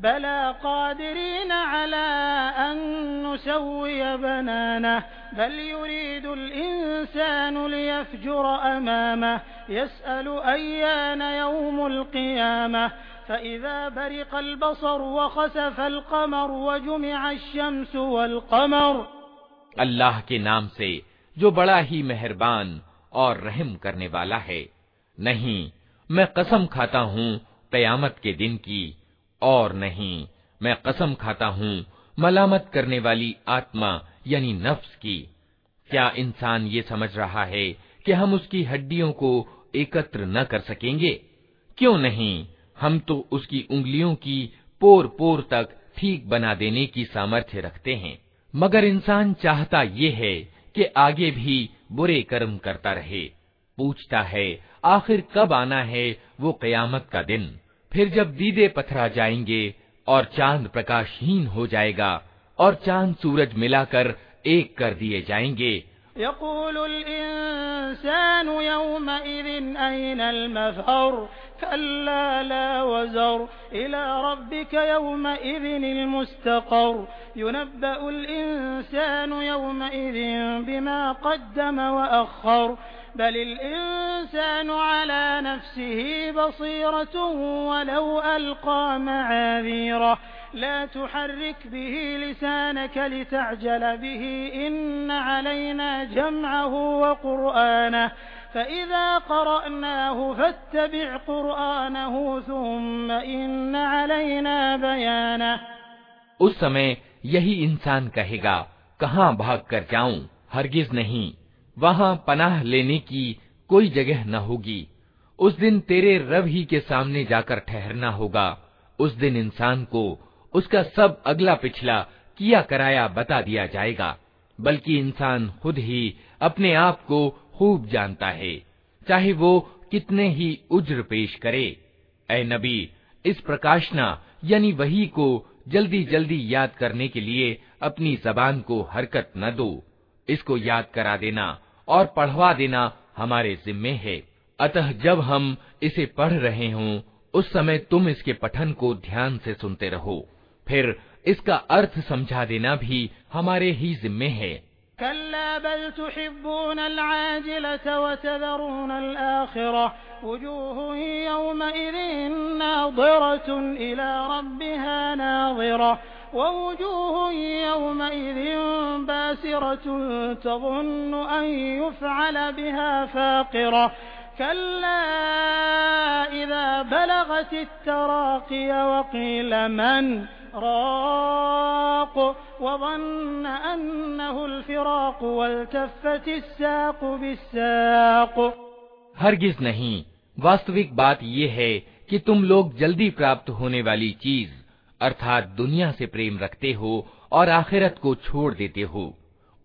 بَلَىٰ قَادِرِينَ عَلَىٰ أَن نُّسَوِّيَ بَنَانَهُ بَلْ يُرِيدُ الْإِنسَانُ لِيَفْجُرَ أَمَامَهُ يَسْأَلُ أَيَّانَ يَوْمُ الْقِيَامَةِ. فَإِذَا بَرِقَ الْبَصَرُ وَخَسَفَ الْقَمَرُ وَجُمِعَ الشَّمْسُ وَالْقَمَرُ اللہ کے نام سے جو بڑا ہی مہربان اور رحم کرنے والا ہے نہیں میں قسم کھاتا ہوں قیامت کے دن کی और नहीं। मैं कसम खाता हूँ, मलामत करने वाली आत्मा, यानी नफ्स की। क्या इंसान ये समझ रहा है कि हम उसकी हड्डियों को एकत्र न कर सकेंगे? क्यों नहीं? हम तो उसकी उंगलियों की पोर पोर तक ठीक बना देने की सामर्थ्य रखते हैं। मगर इंसान चाहता ये है कि आगे भी बुरे कर्म करता रहे। पूछता है, आखिर कब आना है वो कयामत का दिन? फिर जब दीदे पथरा जाएंगे और चांद प्रकाशहीन हो जाएगा और चांद सूरज मिलाकर एक कर दिए जाएंगे كلا لا وزر إلى ربك يومئذ المستقر ينبأ الإنسان يومئذ بما قدم وأخر بل الإنسان على نفسه بصيرة ولو ألقى معاذيره لا تحرك به لسانك لتعجل به إن علينا جمعه وقرآنه فإذا قرأناه فاتبع قرآنه ثم إن علينا بيانه उस समय यही इंसान कहेगा कहाँ भाग कर जाऊं हरगिज नहीं वहाँ पनाह लेने की कोई जगह न होगी। उस दिन तेरे रब ही के सामने जाकर ठहरना होगा। उस दिन इंसान को उसका सब अगला पिछला किया कराया बता दिया जाएगा, बल्कि इंसान खुद ही अपने आप को खूब जानता है, चाहे वो कितने ही उज्र पेश करे। ए नबी, इस प्रकाशना, यानी वही को जल्दी जल्दी याद करने के लिए अपनी जबान को हरकत न दो। इसको याद करा देना और पढ़वा देना हमारे जिम्मे है अतः जब हम इसे पढ़ रहे हों उस समय तुम इसके पठन को ध्यान से सुनते रहो फिर इसका अर्थ समझा देना भी हमारे ही जिम्मे है كلا بل تحبون العاجلة وتذرون الآخرة وجوه يومئذ ناظرة إلى ربها ناظرة ووجوه يومئذ باسرة تظن أن يفعل بها فاقرة كلا إذا بلغت التراقي وقيل من راق وظن أنه الفراق والتفت الساق بالساق हरगिज नहीं वास्तविक बात यह है कि तुम लोग जल्दी प्राप्त होने वाली चीज अर्थात दुनिया से प्रेम रखते हो और आखिरत को छोड़ देते हो।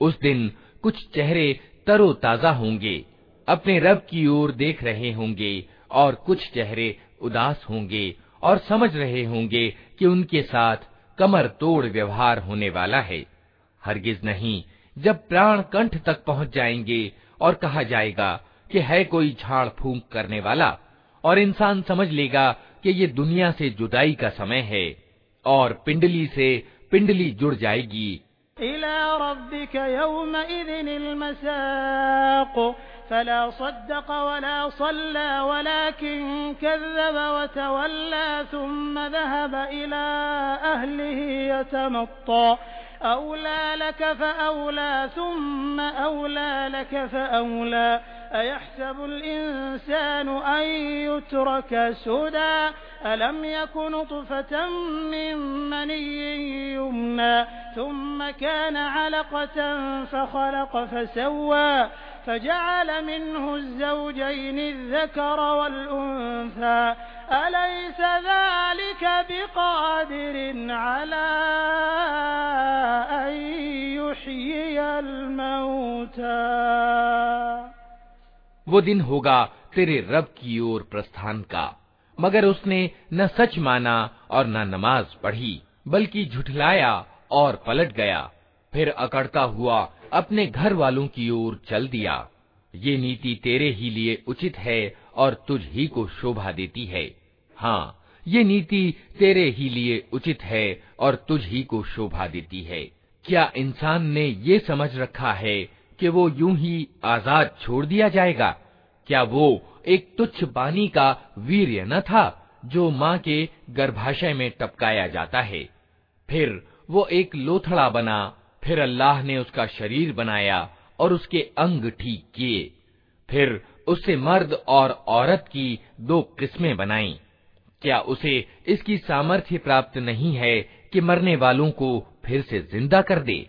उस दिन कुछ चेहरे तरो ताज़ा होंगे, अपने रब की ओर देख रहे होंगे और कुछ चेहरे उदास होंगे और समझ रहे होंगे कि उनके साथ कमर तोड़ व्यवहार होने वाला है। हरगिज नहीं, जब प्राण कंठ तक पहुँच जाएँगे और कहा जाएगा कि है कोई झाड़ फूंक करने वाला और इंसान समझ लेगा कि ये दुनिया से जुदाई का समय है। और पिंडली से पिंडली जुड़ जाएगी فلا صدق ولا صلى ولكن كذب وتولى ثم ذهب إلى أهله يتمطى أولى لك فأولى ثم أولى لك فأولى أيحسب الإنسان أن يترك سدى ألم يك نطفة من مني يمنى ثم كان علقة فخلق فسوى فجعل منه الزوجين الذكر والأنثى أليس ذلك بقادر على أن يحيي الموتى वो दिन होगा तेरे रब की ओर प्रस्थान का मगर उसने न सच माना और न नमाज़ पढ़ी, बल्कि झुठलाया और पलट गया। फिर अकड़ता हुआ अपने घर वालों की ओर चल दिया। ये नीति तेरे ही लिए उचित है और तुझ ही को शोभा देती है। हाँ ये नीति तेरे ही लिए उचित है और तुझ ही को शोभा देती है। क्या इंसान ने ये समझ रखा है कि वो यूँ ही आज़ाद छोड़ दिया जाएगा? क्या वो एक तुच्छ पानी का वीर्य न था, जो माँ के गर्भाशय में टपकाया जाता है। फिर वो एक लोथड़ा बना, फिर अल्लाह ने उसका शरीर बनाया और उसके अंग ठीक किए। फिर उससे मर्द और औरत की दो किस्में बनाई। क्या उसे इसकी सामर्थ्य प्राप्त नहीं है कि मरने वालों को फिर से ज़िंदा कर दे?